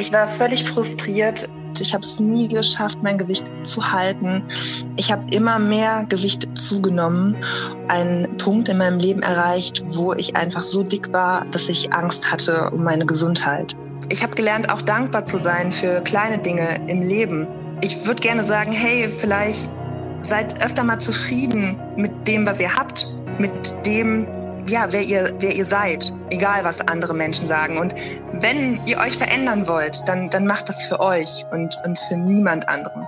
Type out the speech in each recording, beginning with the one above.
Ich war völlig frustriert. Ich habe es nie geschafft, mein Gewicht zu halten. Ich habe immer mehr Gewicht zugenommen. Einen Punkt in meinem Leben erreicht, wo ich einfach so dick war, dass ich Angst hatte um meine Gesundheit. Ich habe gelernt, auch dankbar zu sein für kleine Dinge im Leben. Ich würde gerne sagen, hey, vielleicht seid öfter mal zufrieden mit dem, was ihr habt, mit dem, ja, wer ihr, wer ihr seid, egal was andere Menschen sagen. Und wenn ihr euch verändern wollt, dann, dann macht das für euch und, und für niemand anderen.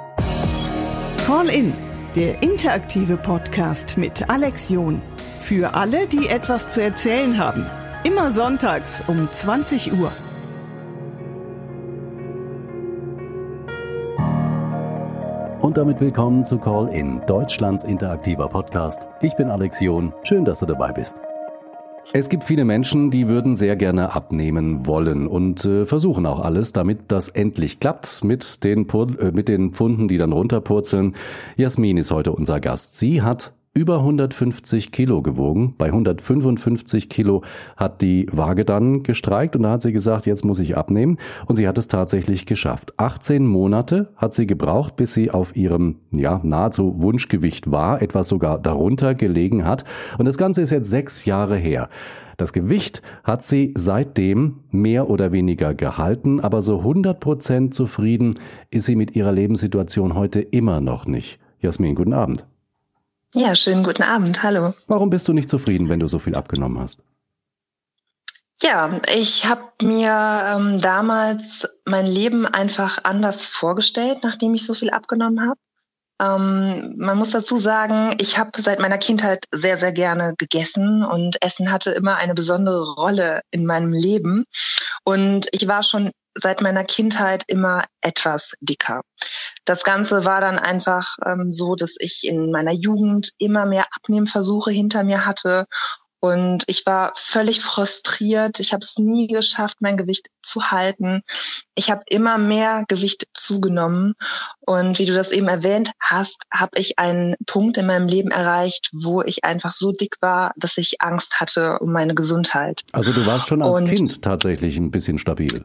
Call in, der interaktive Podcast mit Alex John. Für alle, die etwas zu erzählen haben. Immer sonntags um 20 Uhr. Und damit willkommen zu Call In, Deutschlands interaktiver Podcast. Ich bin Alex John. Schön, dass du dabei bist. Es gibt viele Menschen, die würden sehr gerne abnehmen wollen und äh, versuchen auch alles, damit das endlich klappt mit den, äh, mit den Pfunden, die dann runterpurzeln. Jasmin ist heute unser Gast. Sie hat über 150 Kilo gewogen. Bei 155 Kilo hat die Waage dann gestreikt und da hat sie gesagt, jetzt muss ich abnehmen. Und sie hat es tatsächlich geschafft. 18 Monate hat sie gebraucht, bis sie auf ihrem, ja, nahezu Wunschgewicht war, etwas sogar darunter gelegen hat. Und das Ganze ist jetzt sechs Jahre her. Das Gewicht hat sie seitdem mehr oder weniger gehalten, aber so 100 Prozent zufrieden ist sie mit ihrer Lebenssituation heute immer noch nicht. Jasmin, guten Abend. Ja, schönen guten Abend. Hallo. Warum bist du nicht zufrieden, wenn du so viel abgenommen hast? Ja, ich habe mir ähm, damals mein Leben einfach anders vorgestellt, nachdem ich so viel abgenommen habe. Ähm, man muss dazu sagen, ich habe seit meiner Kindheit sehr, sehr gerne gegessen und Essen hatte immer eine besondere Rolle in meinem Leben. Und ich war schon seit meiner Kindheit immer etwas dicker. Das Ganze war dann einfach ähm, so, dass ich in meiner Jugend immer mehr Abnehmversuche hinter mir hatte und ich war völlig frustriert. Ich habe es nie geschafft, mein Gewicht zu halten. Ich habe immer mehr Gewicht zugenommen. Und wie du das eben erwähnt hast, habe ich einen Punkt in meinem Leben erreicht, wo ich einfach so dick war, dass ich Angst hatte um meine Gesundheit. Also du warst schon als Und Kind tatsächlich ein bisschen stabil.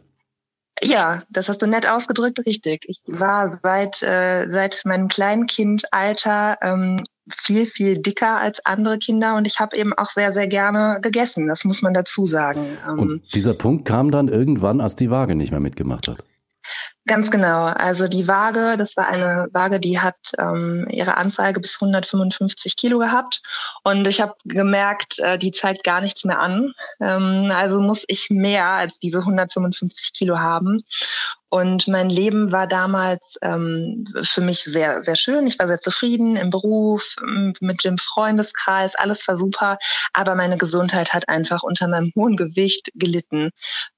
Ja, das hast du nett ausgedrückt, richtig. Ich war seit äh, seit meinem Kleinkindalter ähm, viel viel dicker als andere Kinder und ich habe eben auch sehr sehr gerne gegessen. Das muss man dazu sagen. Ähm, und dieser Punkt kam dann irgendwann, als die Waage nicht mehr mitgemacht hat. Ganz genau. Also die Waage, das war eine Waage, die hat ähm, ihre Anzeige bis 155 Kilo gehabt. Und ich habe gemerkt, äh, die zeigt gar nichts mehr an. Ähm, also muss ich mehr als diese 155 Kilo haben. Und mein Leben war damals ähm, für mich sehr, sehr schön. Ich war sehr zufrieden im Beruf, mit dem Freundeskreis, alles war super. Aber meine Gesundheit hat einfach unter meinem hohen Gewicht gelitten.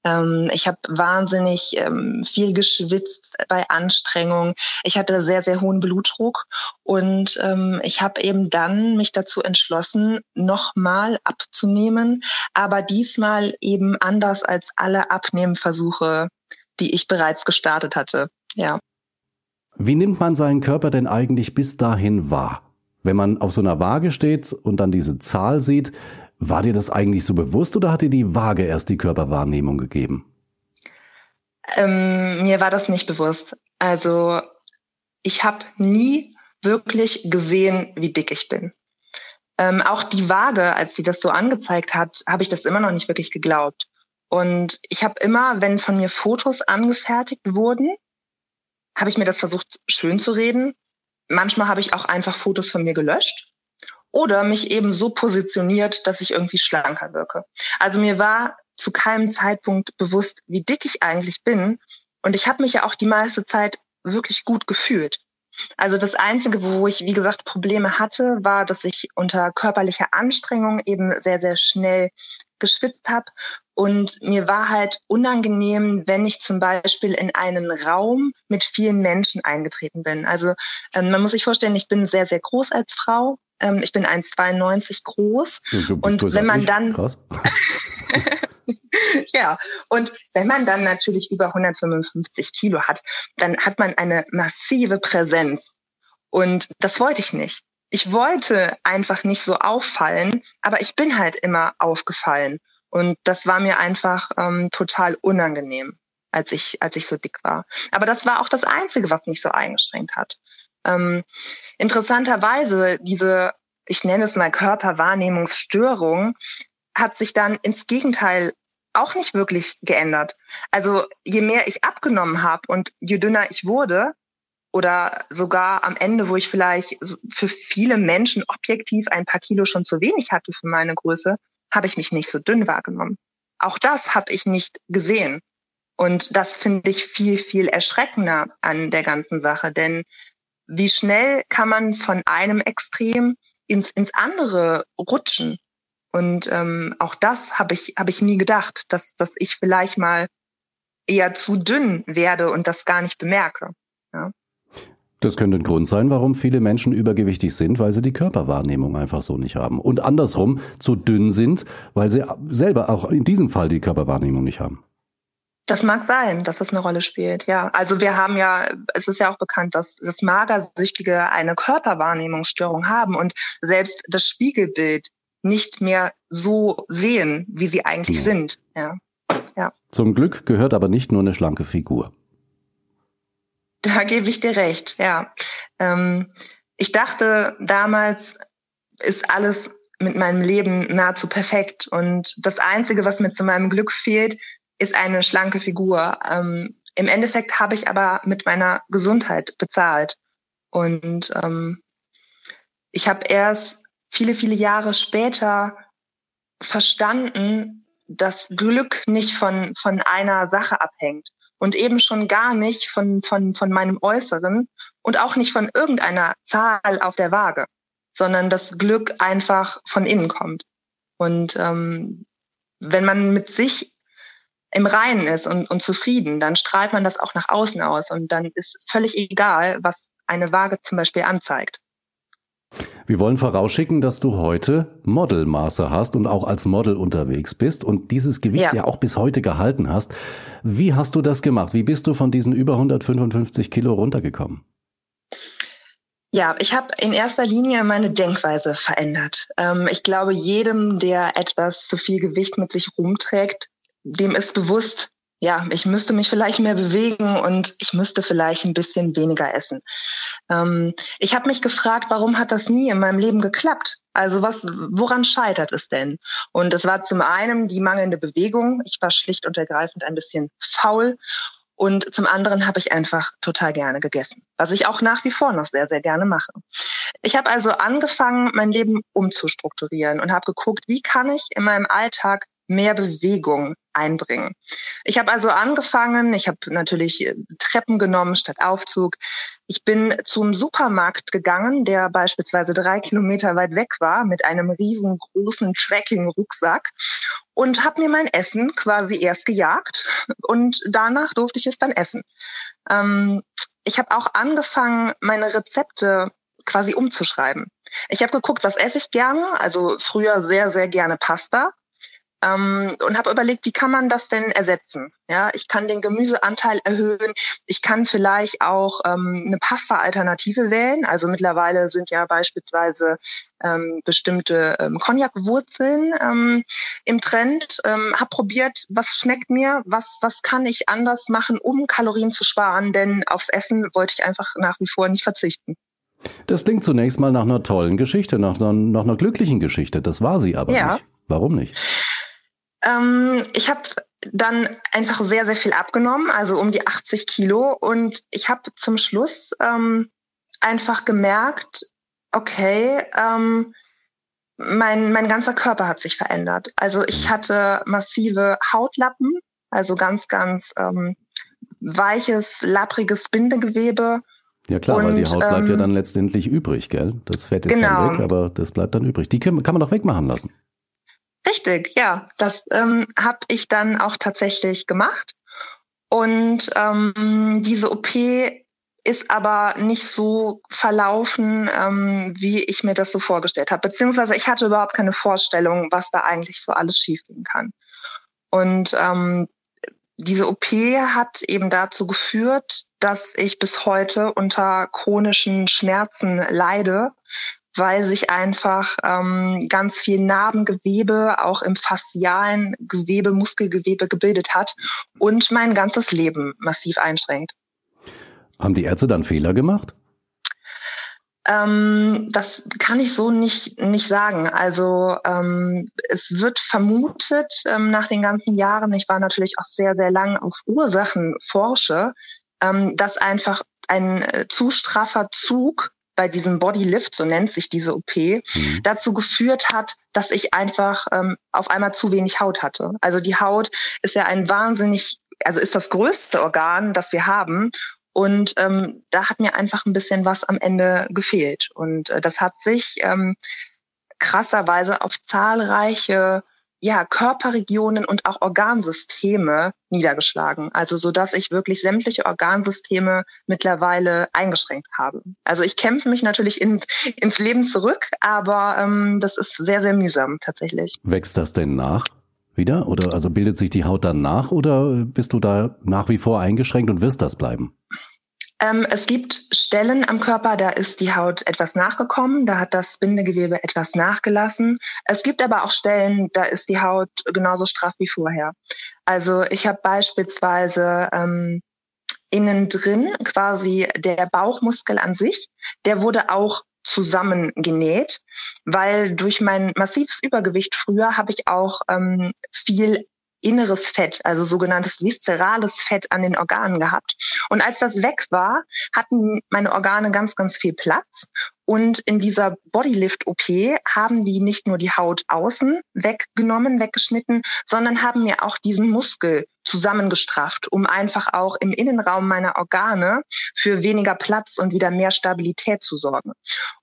Ähm, ich habe wahnsinnig ähm, viel geschwitzt bei Anstrengung. Ich hatte sehr, sehr hohen Blutdruck. Und ähm, ich habe eben dann mich dazu entschlossen, nochmal abzunehmen, aber diesmal eben anders als alle Abnehmversuche die ich bereits gestartet hatte. Ja. Wie nimmt man seinen Körper denn eigentlich bis dahin wahr? Wenn man auf so einer Waage steht und dann diese Zahl sieht, war dir das eigentlich so bewusst oder hat dir die Waage erst die Körperwahrnehmung gegeben? Ähm, mir war das nicht bewusst. Also ich habe nie wirklich gesehen, wie dick ich bin. Ähm, auch die Waage, als sie das so angezeigt hat, habe ich das immer noch nicht wirklich geglaubt. Und ich habe immer, wenn von mir Fotos angefertigt wurden, habe ich mir das versucht schön zu reden. Manchmal habe ich auch einfach Fotos von mir gelöscht oder mich eben so positioniert, dass ich irgendwie schlanker wirke. Also mir war zu keinem Zeitpunkt bewusst, wie dick ich eigentlich bin. Und ich habe mich ja auch die meiste Zeit wirklich gut gefühlt. Also das Einzige, wo ich, wie gesagt, Probleme hatte, war, dass ich unter körperlicher Anstrengung eben sehr, sehr schnell geschwitzt habe und mir war halt unangenehm, wenn ich zum Beispiel in einen Raum mit vielen Menschen eingetreten bin. Also ähm, man muss sich vorstellen, ich bin sehr, sehr groß als Frau. Ähm, ich bin 1,92 groß. und wenn man dann... ja, und wenn man dann natürlich über 155 Kilo hat, dann hat man eine massive Präsenz. Und das wollte ich nicht. Ich wollte einfach nicht so auffallen, aber ich bin halt immer aufgefallen. Und das war mir einfach ähm, total unangenehm. als ich, als ich so dick war. Aber das war auch das Einzige, was mich so eingeschränkt hat. Ähm, interessanterweise, diese, ich nenne es mal Körperwahrnehmungsstörung, hat sich dann ins Gegenteil auch nicht wirklich geändert. Also je mehr ich abgenommen habe und je dünner ich wurde, oder sogar am Ende, wo ich vielleicht für viele Menschen objektiv ein paar Kilo schon zu wenig hatte für meine Größe, habe ich mich nicht so dünn wahrgenommen. Auch das habe ich nicht gesehen. Und das finde ich viel, viel erschreckender an der ganzen Sache. Denn wie schnell kann man von einem Extrem ins, ins andere rutschen? Und ähm, auch das habe ich, hab ich nie gedacht, dass, dass ich vielleicht mal eher zu dünn werde und das gar nicht bemerke. Ja. Das könnte ein Grund sein, warum viele Menschen übergewichtig sind, weil sie die Körperwahrnehmung einfach so nicht haben. Und andersrum zu dünn sind, weil sie selber auch in diesem Fall die Körperwahrnehmung nicht haben. Das mag sein, dass das eine Rolle spielt, ja. Also wir haben ja, es ist ja auch bekannt, dass, dass Magersüchtige eine Körperwahrnehmungsstörung haben und selbst das Spiegelbild nicht mehr so sehen, wie sie eigentlich ja. sind. Ja. ja. Zum Glück gehört aber nicht nur eine schlanke Figur. Da gebe ich dir recht, ja. Ähm, ich dachte damals, ist alles mit meinem Leben nahezu perfekt. Und das Einzige, was mir zu meinem Glück fehlt, ist eine schlanke Figur. Ähm, Im Endeffekt habe ich aber mit meiner Gesundheit bezahlt. Und ähm, ich habe erst viele, viele Jahre später verstanden, dass Glück nicht von, von einer Sache abhängt und eben schon gar nicht von, von, von meinem Äußeren und auch nicht von irgendeiner Zahl auf der Waage, sondern das Glück einfach von innen kommt. Und ähm, wenn man mit sich im Reinen ist und, und zufrieden, dann strahlt man das auch nach außen aus und dann ist völlig egal, was eine Waage zum Beispiel anzeigt. Wir wollen vorausschicken, dass du heute Modelmaße hast und auch als Model unterwegs bist und dieses Gewicht ja. ja. auch bis heute gehalten hast. Wie hast du das gemacht? Wie bist du von diesen über 155 Kilo runtergekommen? Ja, ich habe in erster Linie meine Denkweise verändert. Ähm, ich glaube, jedem, der etwas zu viel Gewicht mit sich rumträgt, dem ist bewusst, ja, ich müsste mich vielleicht mehr bewegen und ich müsste vielleicht ein bisschen weniger essen. Ähm, ich habe mich gefragt, warum hat das nie in meinem Leben geklappt? Also was, woran scheitert es denn? Und es war zum einen die mangelnde Bewegung. Ich war schlicht und ergreifend ein bisschen faul. Und zum anderen habe ich einfach total gerne gegessen, was ich auch nach wie vor noch sehr, sehr gerne mache. Ich habe also angefangen, mein Leben umzustrukturieren und habe geguckt, wie kann ich in meinem Alltag mehr Bewegung einbringen. Ich habe also angefangen, ich habe natürlich äh, Treppen genommen statt Aufzug. Ich bin zum Supermarkt gegangen, der beispielsweise drei Kilometer weit weg war, mit einem riesengroßen Tracking-Rucksack und habe mir mein Essen quasi erst gejagt und danach durfte ich es dann essen. Ähm, ich habe auch angefangen, meine Rezepte quasi umzuschreiben. Ich habe geguckt, was esse ich gerne. Also früher sehr, sehr gerne Pasta ähm, und habe überlegt, wie kann man das denn ersetzen? Ja, ich kann den Gemüseanteil erhöhen. Ich kann vielleicht auch ähm, eine Pasta-Alternative wählen. Also mittlerweile sind ja beispielsweise ähm, bestimmte ähm, Cognac-Wurzeln ähm, im Trend. Ähm, habe probiert, was schmeckt mir, was was kann ich anders machen, um Kalorien zu sparen. Denn aufs Essen wollte ich einfach nach wie vor nicht verzichten. Das klingt zunächst mal nach einer tollen Geschichte, nach, nach einer glücklichen Geschichte. Das war sie aber ja. nicht. Warum nicht? Ähm, ich habe dann einfach sehr, sehr viel abgenommen, also um die 80 Kilo. Und ich habe zum Schluss ähm, einfach gemerkt, okay, ähm, mein, mein ganzer Körper hat sich verändert. Also ich hatte massive Hautlappen, also ganz, ganz ähm, weiches, lappriges Bindegewebe. Ja klar, und, weil die Haut bleibt ähm, ja dann letztendlich übrig, gell? Das Fett ist genau. dann weg, aber das bleibt dann übrig. Die kann, kann man doch wegmachen lassen. Richtig, ja. Das ähm, habe ich dann auch tatsächlich gemacht. Und ähm, diese OP ist aber nicht so verlaufen, ähm, wie ich mir das so vorgestellt habe. Beziehungsweise ich hatte überhaupt keine Vorstellung, was da eigentlich so alles schiefgehen kann. Und ähm, diese OP hat eben dazu geführt, dass ich bis heute unter chronischen Schmerzen leide weil sich einfach ähm, ganz viel Narbengewebe auch im faszialen Gewebe, Muskelgewebe gebildet hat und mein ganzes Leben massiv einschränkt. Haben die Ärzte dann Fehler gemacht? Ähm, das kann ich so nicht, nicht sagen. Also ähm, es wird vermutet ähm, nach den ganzen Jahren, ich war natürlich auch sehr, sehr lang auf Ursachenforsche, ähm, dass einfach ein äh, zu straffer Zug bei diesem Bodylift, so nennt sich diese OP, mhm. dazu geführt hat, dass ich einfach ähm, auf einmal zu wenig Haut hatte. Also die Haut ist ja ein wahnsinnig, also ist das größte Organ, das wir haben. Und ähm, da hat mir einfach ein bisschen was am Ende gefehlt. Und äh, das hat sich ähm, krasserweise auf zahlreiche ja, Körperregionen und auch Organsysteme niedergeschlagen. Also so dass ich wirklich sämtliche Organsysteme mittlerweile eingeschränkt habe. Also ich kämpfe mich natürlich in, ins Leben zurück, aber ähm, das ist sehr, sehr mühsam tatsächlich. Wächst das denn nach? Wieder? Oder also bildet sich die Haut dann nach oder bist du da nach wie vor eingeschränkt und wirst das bleiben? Ähm, es gibt Stellen am Körper, da ist die Haut etwas nachgekommen, da hat das Bindegewebe etwas nachgelassen. Es gibt aber auch Stellen, da ist die Haut genauso straff wie vorher. Also ich habe beispielsweise ähm, innen drin quasi der Bauchmuskel an sich, der wurde auch zusammengenäht, weil durch mein massives Übergewicht früher habe ich auch ähm, viel inneres Fett, also sogenanntes viszerales Fett an den Organen gehabt. Und als das weg war, hatten meine Organe ganz, ganz viel Platz. Und in dieser Bodylift-OP haben die nicht nur die Haut außen weggenommen, weggeschnitten, sondern haben mir auch diesen Muskel zusammengestrafft, um einfach auch im Innenraum meiner Organe für weniger Platz und wieder mehr Stabilität zu sorgen.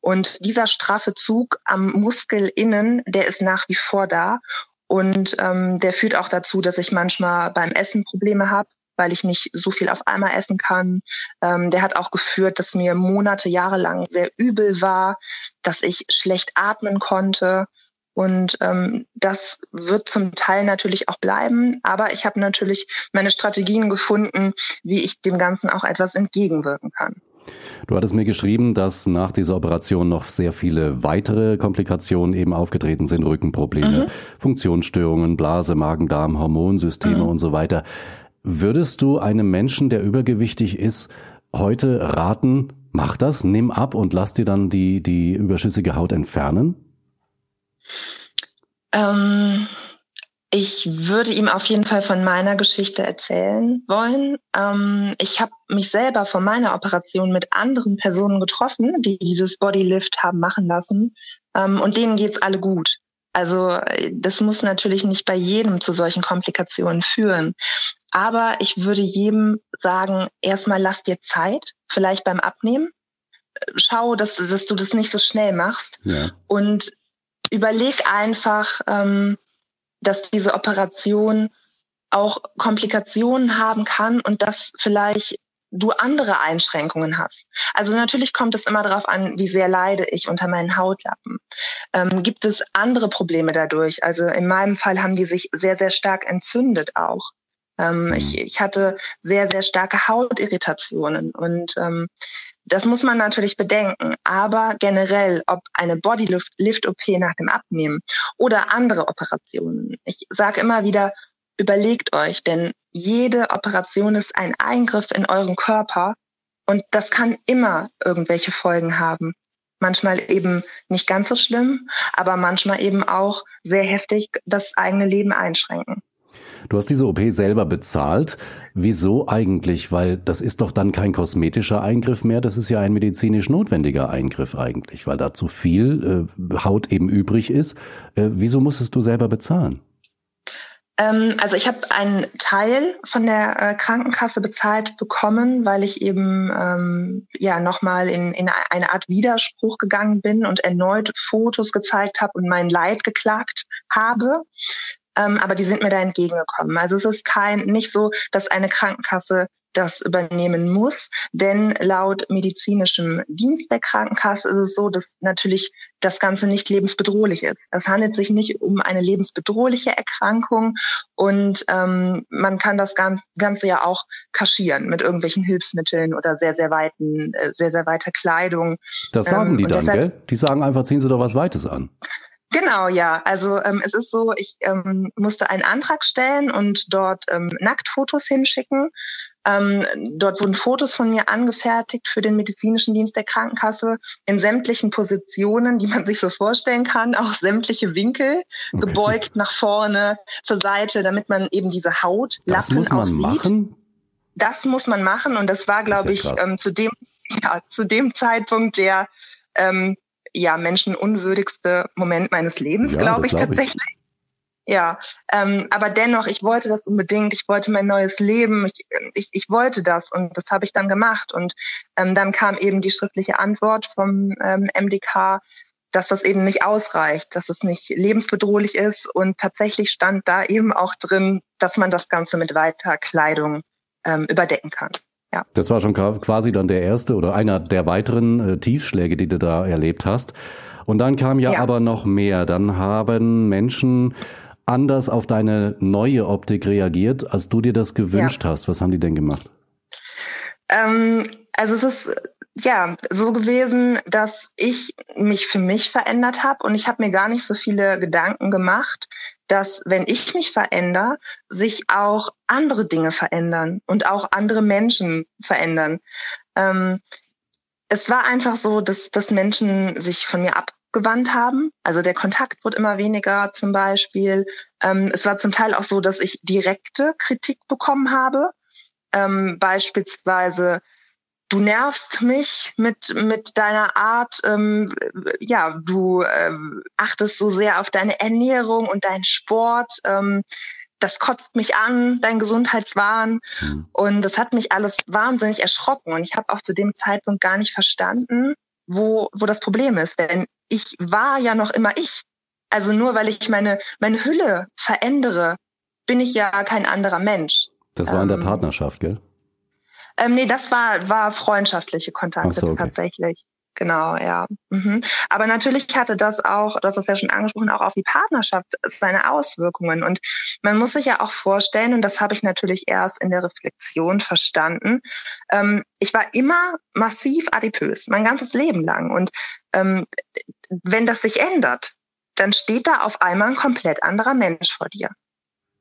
Und dieser straffe Zug am Muskel innen, der ist nach wie vor da. Und ähm, der führt auch dazu, dass ich manchmal beim Essen Probleme habe, weil ich nicht so viel auf einmal essen kann. Ähm, der hat auch geführt, dass mir Monate, Jahre lang sehr übel war, dass ich schlecht atmen konnte. Und ähm, das wird zum Teil natürlich auch bleiben. Aber ich habe natürlich meine Strategien gefunden, wie ich dem Ganzen auch etwas entgegenwirken kann. Du hattest mir geschrieben, dass nach dieser Operation noch sehr viele weitere Komplikationen eben aufgetreten sind, Rückenprobleme, mhm. Funktionsstörungen, Blase, Magen, Darm, Hormonsysteme mhm. und so weiter. Würdest du einem Menschen, der übergewichtig ist, heute raten, mach das, nimm ab und lass dir dann die, die überschüssige Haut entfernen? Ähm ich würde ihm auf jeden Fall von meiner Geschichte erzählen wollen. Ähm, ich habe mich selber von meiner Operation mit anderen Personen getroffen, die dieses Bodylift haben machen lassen. Ähm, und denen geht's alle gut. Also das muss natürlich nicht bei jedem zu solchen Komplikationen führen. Aber ich würde jedem sagen, erstmal lass dir Zeit, vielleicht beim Abnehmen. Schau, dass, dass du das nicht so schnell machst. Ja. Und überleg einfach, ähm, dass diese Operation auch Komplikationen haben kann und dass vielleicht du andere Einschränkungen hast. Also natürlich kommt es immer darauf an, wie sehr leide ich unter meinen Hautlappen. Ähm, gibt es andere Probleme dadurch? Also in meinem Fall haben die sich sehr, sehr stark entzündet auch. Ähm, ich, mhm. ich hatte sehr, sehr starke Hautirritationen und ähm, das muss man natürlich bedenken. Aber generell, ob eine Bodylift-OP nach dem Abnehmen oder andere Operationen. Ich sage immer wieder, überlegt euch, denn jede Operation ist ein Eingriff in euren Körper und das kann immer irgendwelche Folgen haben. Manchmal eben nicht ganz so schlimm, aber manchmal eben auch sehr heftig das eigene Leben einschränken. Du hast diese OP selber bezahlt. Wieso eigentlich? Weil das ist doch dann kein kosmetischer Eingriff mehr, das ist ja ein medizinisch notwendiger Eingriff eigentlich, weil da zu viel äh, Haut eben übrig ist. Äh, wieso musstest du selber bezahlen? Ähm, also ich habe einen Teil von der äh, Krankenkasse bezahlt bekommen, weil ich eben ähm, ja nochmal in, in eine Art Widerspruch gegangen bin und erneut Fotos gezeigt habe und mein Leid geklagt habe. Ähm, aber die sind mir da entgegengekommen. Also es ist kein nicht so, dass eine Krankenkasse das übernehmen muss. Denn laut medizinischem Dienst der Krankenkasse ist es so, dass natürlich das Ganze nicht lebensbedrohlich ist. Es handelt sich nicht um eine lebensbedrohliche Erkrankung und ähm, man kann das Ganze ja auch kaschieren mit irgendwelchen Hilfsmitteln oder sehr, sehr weiten, äh, sehr, sehr weiter Kleidung. Das sagen ähm, die dann, deshalb, gell? Die sagen einfach, ziehen Sie doch was Weites an. Genau, ja. Also ähm, es ist so, ich ähm, musste einen Antrag stellen und dort ähm, Nacktfotos hinschicken. Ähm, dort wurden Fotos von mir angefertigt für den medizinischen Dienst der Krankenkasse in sämtlichen Positionen, die man sich so vorstellen kann, auch sämtliche Winkel, okay. gebeugt nach vorne, zur Seite, damit man eben diese Haut Das muss man sieht. machen? Das muss man machen und das war, glaube ich, ähm, zu dem ja, zu dem Zeitpunkt der ähm, ja menschenunwürdigste Moment meines Lebens, ja, glaube ich glaub tatsächlich. Ich. Ja, ähm, aber dennoch, ich wollte das unbedingt. Ich wollte mein neues Leben. Ich, ich, ich wollte das und das habe ich dann gemacht. Und ähm, dann kam eben die schriftliche Antwort vom ähm, MDK, dass das eben nicht ausreicht, dass es nicht lebensbedrohlich ist. Und tatsächlich stand da eben auch drin, dass man das Ganze mit weiter Kleidung ähm, überdecken kann. Ja. Das war schon quasi dann der erste oder einer der weiteren äh, Tiefschläge, die du da erlebt hast. Und dann kam ja, ja, aber noch mehr. Dann haben Menschen anders auf deine neue Optik reagiert, als du dir das gewünscht ja. hast. Was haben die denn gemacht? Ähm, also es ist ja so gewesen, dass ich mich für mich verändert habe und ich habe mir gar nicht so viele Gedanken gemacht, dass wenn ich mich verändere, sich auch andere Dinge verändern und auch andere Menschen verändern. Ähm, es war einfach so, dass, dass Menschen sich von mir ab abgewandt haben. Also der Kontakt wurde immer weniger zum Beispiel. Ähm, es war zum Teil auch so, dass ich direkte Kritik bekommen habe. Ähm, beispielsweise, du nervst mich mit, mit deiner Art, ähm, ja, du ähm, achtest so sehr auf deine Ernährung und deinen Sport. Ähm, das kotzt mich an, dein Gesundheitswahn. Mhm. Und das hat mich alles wahnsinnig erschrocken. Und ich habe auch zu dem Zeitpunkt gar nicht verstanden, wo, wo das Problem ist. Denn ich war ja noch immer ich. Also nur weil ich meine, meine Hülle verändere, bin ich ja kein anderer Mensch. Das war in der ähm, Partnerschaft, gell? Ähm, nee, das war, war freundschaftliche Kontakte so, okay. tatsächlich. Genau, ja. Mhm. Aber natürlich hatte das auch, das ist ja schon angesprochen, auch auf die Partnerschaft seine Auswirkungen. Und man muss sich ja auch vorstellen, und das habe ich natürlich erst in der Reflexion verstanden, ähm, ich war immer massiv adipös, mein ganzes Leben lang. Und ähm, wenn das sich ändert, dann steht da auf einmal ein komplett anderer Mensch vor dir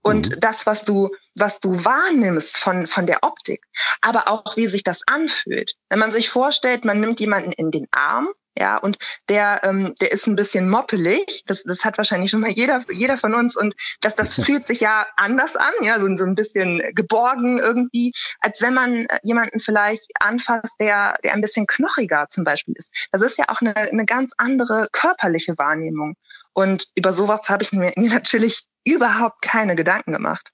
und mhm. das, was du, was du wahrnimmst von, von der Optik, aber auch wie sich das anfühlt. Wenn man sich vorstellt, man nimmt jemanden in den Arm, ja, und der, ähm, der ist ein bisschen moppelig. Das, das hat wahrscheinlich schon mal jeder, jeder von uns. Und das, das fühlt sich ja anders an, ja, so, so ein bisschen geborgen irgendwie, als wenn man jemanden vielleicht anfasst, der, der ein bisschen knochiger zum Beispiel ist. Das ist ja auch eine, eine ganz andere körperliche Wahrnehmung. Und über sowas habe ich mir, mir natürlich überhaupt keine Gedanken gemacht.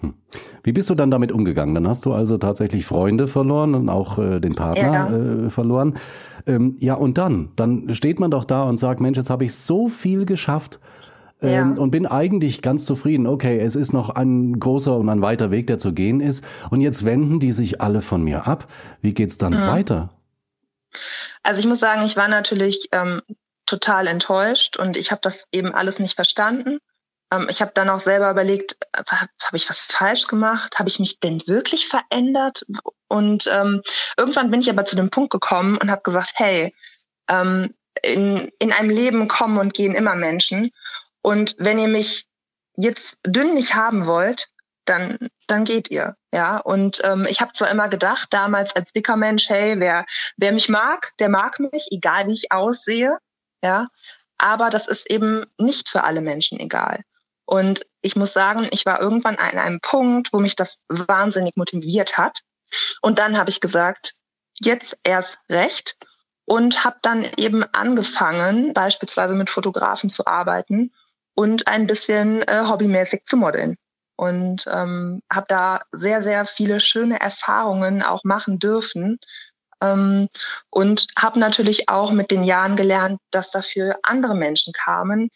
Hm. Wie bist du dann damit umgegangen? Dann hast du also tatsächlich Freunde verloren und auch äh, den Partner ja. äh, verloren. Ähm, ja, und dann? Dann steht man doch da und sagt, Mensch, jetzt habe ich so viel geschafft ähm, ja. und bin eigentlich ganz zufrieden. Okay, es ist noch ein großer und ein weiter Weg, der zu gehen ist. Und jetzt wenden die sich alle von mir ab. Wie geht's dann mhm. weiter? Also ich muss sagen, ich war natürlich ähm, total enttäuscht und ich habe das eben alles nicht verstanden. Ähm, ich habe dann auch selber überlegt, äh, habe ich was falsch gemacht? Habe ich mich denn wirklich verändert? Und ähm, irgendwann bin ich aber zu dem Punkt gekommen und habe gesagt, hey, ähm, in, in einem Leben kommen und gehen immer Menschen. Und wenn ihr mich jetzt dünn nicht haben wollt, dann, dann geht ihr. Ja, und ähm, ich habe zwar immer gedacht, damals als dicker Mensch, hey, wer, wer mich mag, der mag mich, egal wie ich aussehe. Ja, aber das ist eben nicht für alle Menschen egal. Und ich muss sagen, ich war irgendwann an einem Punkt, wo mich das wahnsinnig motiviert hat. Und dann habe ich gesagt, jetzt erst recht und habe dann eben angefangen, beispielsweise mit Fotografen zu arbeiten und ein bisschen äh, hobbymäßig zu modeln. Und ähm, habe da sehr, sehr viele schöne Erfahrungen auch machen dürfen. Ähm, und habe natürlich auch mit den Jahren gelernt, dass dafür andere Menschen kamen,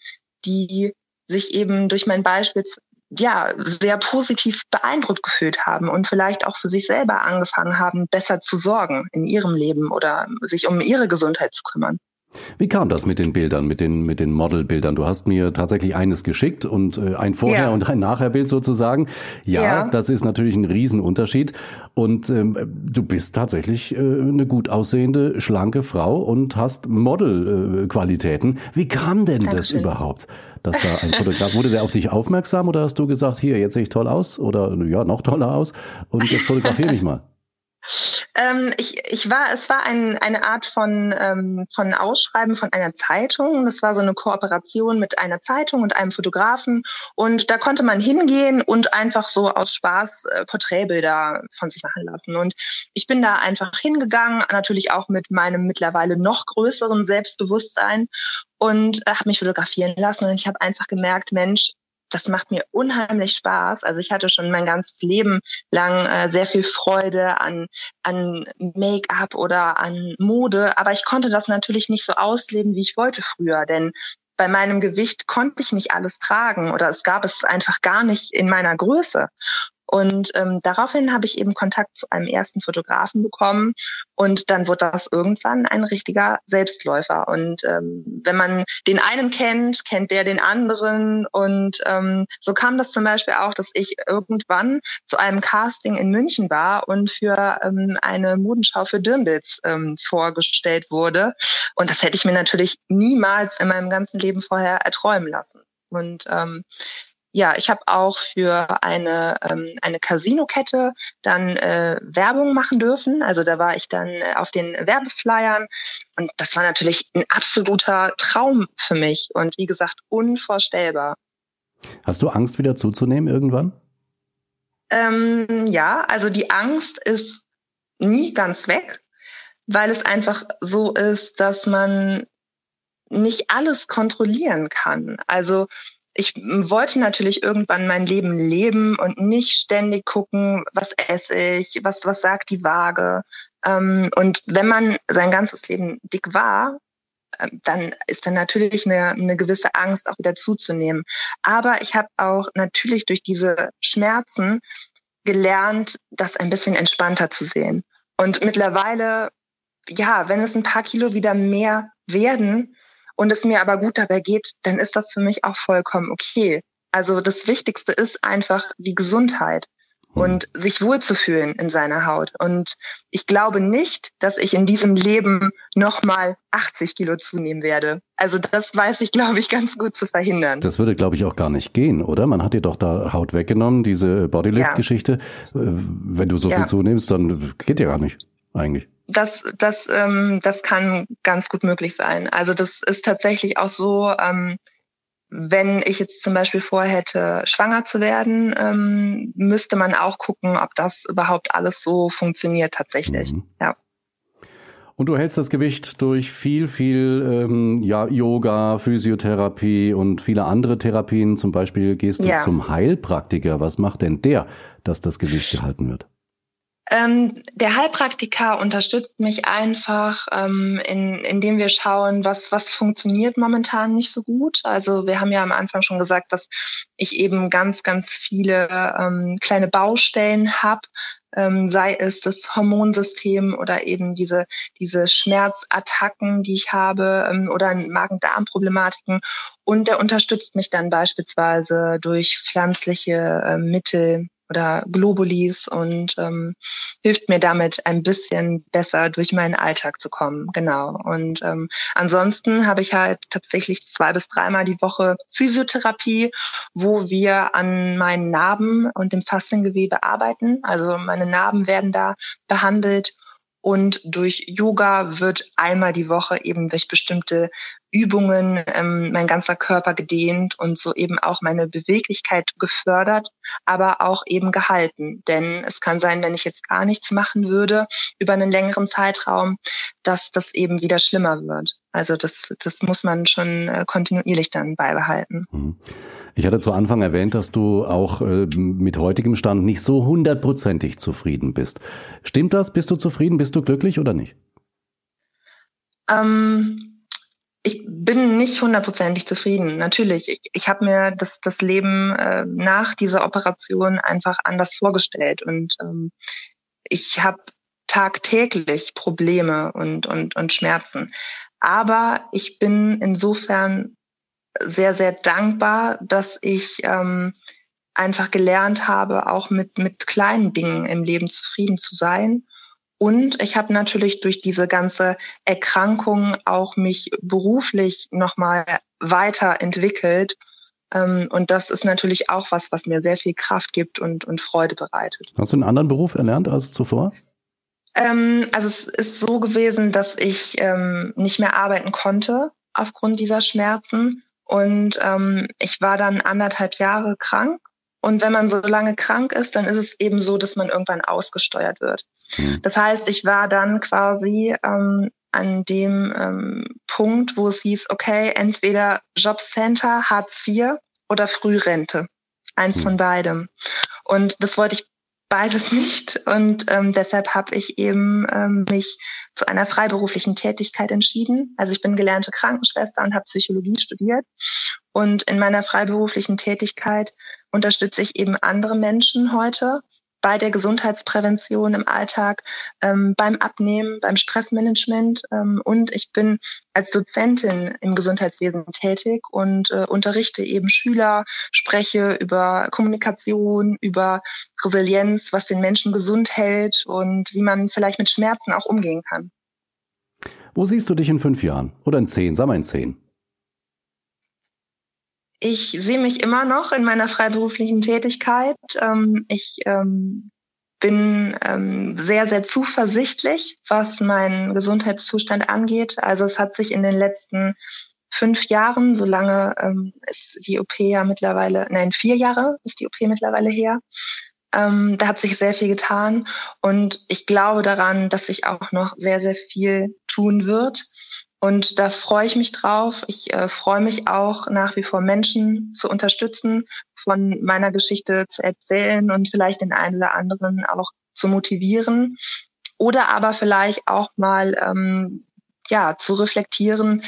die sich eben durch mein Beispiel ja sehr positiv beeindruckt gefühlt haben und vielleicht auch für sich selber angefangen haben, besser zu sorgen in ihrem Leben oder sich um ihre Gesundheit zu kümmern. Wie kam das mit den Bildern, mit den, mit den Modelbildern? Du hast mir tatsächlich eines geschickt und äh, ein Vorher- ja. und ein Nachherbild sozusagen. Ja, ja, das ist natürlich ein Riesenunterschied. Und ähm, du bist tatsächlich äh, eine gut aussehende, schlanke Frau und hast Modelqualitäten. Äh, Wie kam denn Dankeschön. das überhaupt? Dass da ein Fotograf, wurde der auf dich aufmerksam oder hast du gesagt, hier, jetzt sehe ich toll aus oder ja, noch toller aus und jetzt fotografiere mich mal? Ähm, ich, ich war, es war ein, eine Art von, ähm, von Ausschreiben von einer Zeitung. Das war so eine Kooperation mit einer Zeitung und einem Fotografen. Und da konnte man hingehen und einfach so aus Spaß äh, Porträtbilder von sich machen lassen. Und ich bin da einfach hingegangen, natürlich auch mit meinem mittlerweile noch größeren Selbstbewusstsein und äh, habe mich fotografieren lassen. Und ich habe einfach gemerkt, Mensch, das macht mir unheimlich Spaß. Also ich hatte schon mein ganzes Leben lang äh, sehr viel Freude an, an Make-up oder an Mode, aber ich konnte das natürlich nicht so ausleben, wie ich wollte früher, denn bei meinem Gewicht konnte ich nicht alles tragen oder es gab es einfach gar nicht in meiner Größe. Und ähm, daraufhin habe ich eben Kontakt zu einem ersten Fotografen bekommen und dann wurde das irgendwann ein richtiger Selbstläufer. Und ähm, wenn man den einen kennt, kennt der den anderen. Und ähm, so kam das zum Beispiel auch, dass ich irgendwann zu einem Casting in München war und für ähm, eine Modenschau für Dirndls ähm, vorgestellt wurde. Und das hätte ich mir natürlich niemals in meinem ganzen Leben vorher erträumen lassen. Und ähm, ja, ich habe auch für eine, ähm, eine Casino-Kette dann äh, Werbung machen dürfen. Also da war ich dann äh, auf den Werbeflyern und das war natürlich ein absoluter Traum für mich und wie gesagt unvorstellbar. Hast du Angst wieder zuzunehmen irgendwann? Ähm, ja, also die Angst ist nie ganz weg, weil es einfach so ist, dass man nicht alles kontrollieren kann. Also ich wollte natürlich irgendwann mein Leben leben und nicht ständig gucken, was esse ich, was, was sagt die Waage. Ähm, und wenn man sein ganzes Leben dick war, ähm, dann ist dann natürlich eine, eine gewisse Angst auch wieder zuzunehmen. Aber ich habe auch natürlich durch diese Schmerzen gelernt, das ein bisschen entspannter zu sehen. Und mittlerweile, ja, wenn es ein paar Kilo wieder mehr werden, und es mir aber gut dabei geht, dann ist das für mich auch vollkommen okay. Also das Wichtigste ist einfach die Gesundheit hm. und sich wohlzufühlen in seiner Haut. Und ich glaube nicht, dass ich in diesem Leben nochmal 80 Kilo zunehmen werde. Also das weiß ich, glaube ich, ganz gut zu verhindern. Das würde, glaube ich, auch gar nicht gehen, oder? Man hat dir doch da Haut weggenommen, diese Bodylift-Geschichte. Ja. Äh, wenn du so ja. viel zunimmst, dann geht ja gar nicht, eigentlich das, das, ähm, das kann ganz gut möglich sein. Also das ist tatsächlich auch so, ähm, wenn ich jetzt zum Beispiel vorhätte, schwanger zu werden, ähm, müsste man auch gucken, ob das überhaupt alles so funktioniert tatsächlich. Mhm. Ja. Und du hältst das Gewicht durch viel, viel ähm, ja, Yoga, Physiotherapie und viele andere Therapien. Zum Beispiel gehst du ja. zum Heilpraktiker. Was macht denn der, dass das Gewicht gehalten wird? Ähm, der Heilpraktiker unterstützt mich einfach, ähm, in, indem wir schauen, was, was funktioniert momentan nicht so gut. Also wir haben ja am Anfang schon gesagt, dass ich eben ganz, ganz viele ähm, kleine Baustellen habe, ähm, sei es das Hormonsystem oder eben diese, diese Schmerzattacken, die ich habe ähm, oder Magen-Darm-Problematiken. Und der unterstützt mich dann beispielsweise durch pflanzliche äh, Mittel, oder Globulis und ähm, hilft mir damit ein bisschen besser durch meinen Alltag zu kommen. Genau. Und ähm, ansonsten habe ich halt tatsächlich zwei bis dreimal die Woche Physiotherapie, wo wir an meinen Narben und dem Fasziengewebe arbeiten. Also meine Narben werden da behandelt und durch Yoga wird einmal die Woche eben durch bestimmte Übungen ähm, mein ganzer Körper gedehnt und so eben auch meine Beweglichkeit gefördert, aber auch eben gehalten. Denn es kann sein, wenn ich jetzt gar nichts machen würde über einen längeren Zeitraum, dass das eben wieder schlimmer wird. Also das, das muss man schon äh, kontinuierlich dann beibehalten. Mhm. Ich hatte zu Anfang erwähnt, dass du auch äh, mit heutigem Stand nicht so hundertprozentig zufrieden bist. Stimmt das? Bist du zufrieden? Bist du glücklich oder nicht? Ähm ich bin nicht hundertprozentig zufrieden. Natürlich, ich, ich habe mir das, das Leben äh, nach dieser Operation einfach anders vorgestellt und ähm, ich habe tagtäglich Probleme und, und, und Schmerzen. Aber ich bin insofern sehr, sehr dankbar, dass ich ähm, einfach gelernt habe, auch mit, mit kleinen Dingen im Leben zufrieden zu sein und ich habe natürlich durch diese ganze Erkrankung auch mich beruflich nochmal weiterentwickelt. Ähm, und das ist natürlich auch was, was mir sehr viel Kraft gibt und, und Freude bereitet. Hast du einen anderen Beruf erlernt als zuvor? Ähm, also es ist so gewesen, dass ich ähm, nicht mehr arbeiten konnte aufgrund dieser Schmerzen. Und ich war dann anderthalb Jahre krank und wenn man so lange krank ist, dann ist es eben so, dass man irgendwann ausgesteuert wird. Mhm. Das heißt, ich war dann quasi ähm, an dem ähm, Punkt, wo es hieß, okay, entweder Jobcenter, Hartz IV oder Frührente. Eins mhm. von beidem. Und das wollte ich beides nicht. Und ähm, deshalb habe ich eben ähm, mich zu einer freiberuflichen Tätigkeit entschieden. Also ich bin gelernte Krankenschwester und habe Psychologie studiert. Und in meiner freiberuflichen Tätigkeit unterstütze ich eben andere Menschen heute bei der Gesundheitsprävention im Alltag, ähm, beim Abnehmen, beim Stressmanagement. Ähm, und ich bin als Dozentin im Gesundheitswesen tätig und äh, unterrichte eben Schüler, spreche über Kommunikation, über Resilienz, was den Menschen gesund hält und wie man vielleicht mit Schmerzen auch umgehen kann. Wo siehst du dich in fünf Jahren oder in zehn? Sag mal in zehn. Ich sehe mich immer noch in meiner freiberuflichen Tätigkeit. Ähm, ich ähm, bin ähm, sehr, sehr zuversichtlich, was meinen Gesundheitszustand angeht. Also es hat sich in den letzten fünf Jahren, solange ähm, ist die OP ja mittlerweile, nein, vier Jahre ist die OP mittlerweile her. Ähm, da hat sich sehr viel getan und ich glaube daran, dass sich auch noch sehr, sehr viel tun wird. Und da freue ich mich drauf. Ich äh, freue mich auch nach wie vor Menschen zu unterstützen, von meiner Geschichte zu erzählen und vielleicht den einen oder anderen auch zu motivieren. Oder aber vielleicht auch mal ähm, ja zu reflektieren,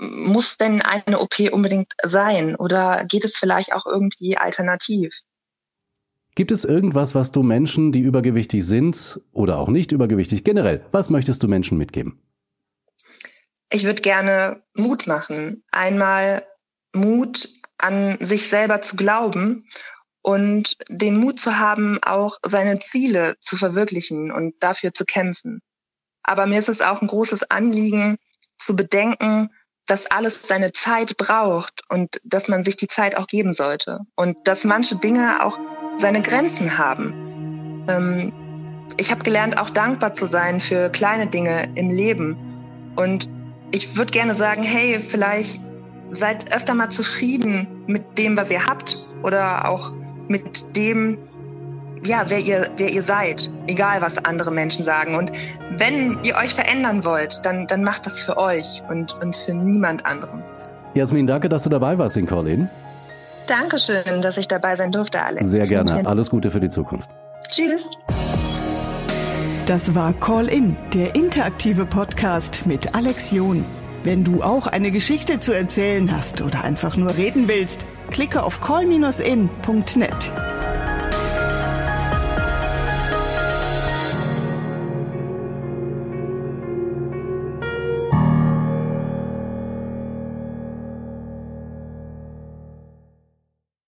muss denn eine OP unbedingt sein oder geht es vielleicht auch irgendwie alternativ? Gibt es irgendwas, was du Menschen, die übergewichtig sind oder auch nicht übergewichtig, generell, was möchtest du Menschen mitgeben? Ich würde gerne Mut machen. Einmal Mut an sich selber zu glauben und den Mut zu haben, auch seine Ziele zu verwirklichen und dafür zu kämpfen. Aber mir ist es auch ein großes Anliegen zu bedenken, dass alles seine Zeit braucht und dass man sich die Zeit auch geben sollte und dass manche Dinge auch seine Grenzen haben. Ähm, ich habe gelernt, auch dankbar zu sein für kleine Dinge im Leben und ich würde gerne sagen, hey, vielleicht seid öfter mal zufrieden mit dem, was ihr habt oder auch mit dem, ja, wer ihr, wer ihr seid, egal was andere Menschen sagen. Und wenn ihr euch verändern wollt, dann, dann macht das für euch und, und für niemand anderen. Jasmin, danke, dass du dabei warst in Colin. Dankeschön, dass ich dabei sein durfte, Alex. Sehr gerne. Alles Gute für die Zukunft. Tschüss. Das war Call In, der interaktive Podcast mit Alex John. Wenn du auch eine Geschichte zu erzählen hast oder einfach nur reden willst, klicke auf call-in.net.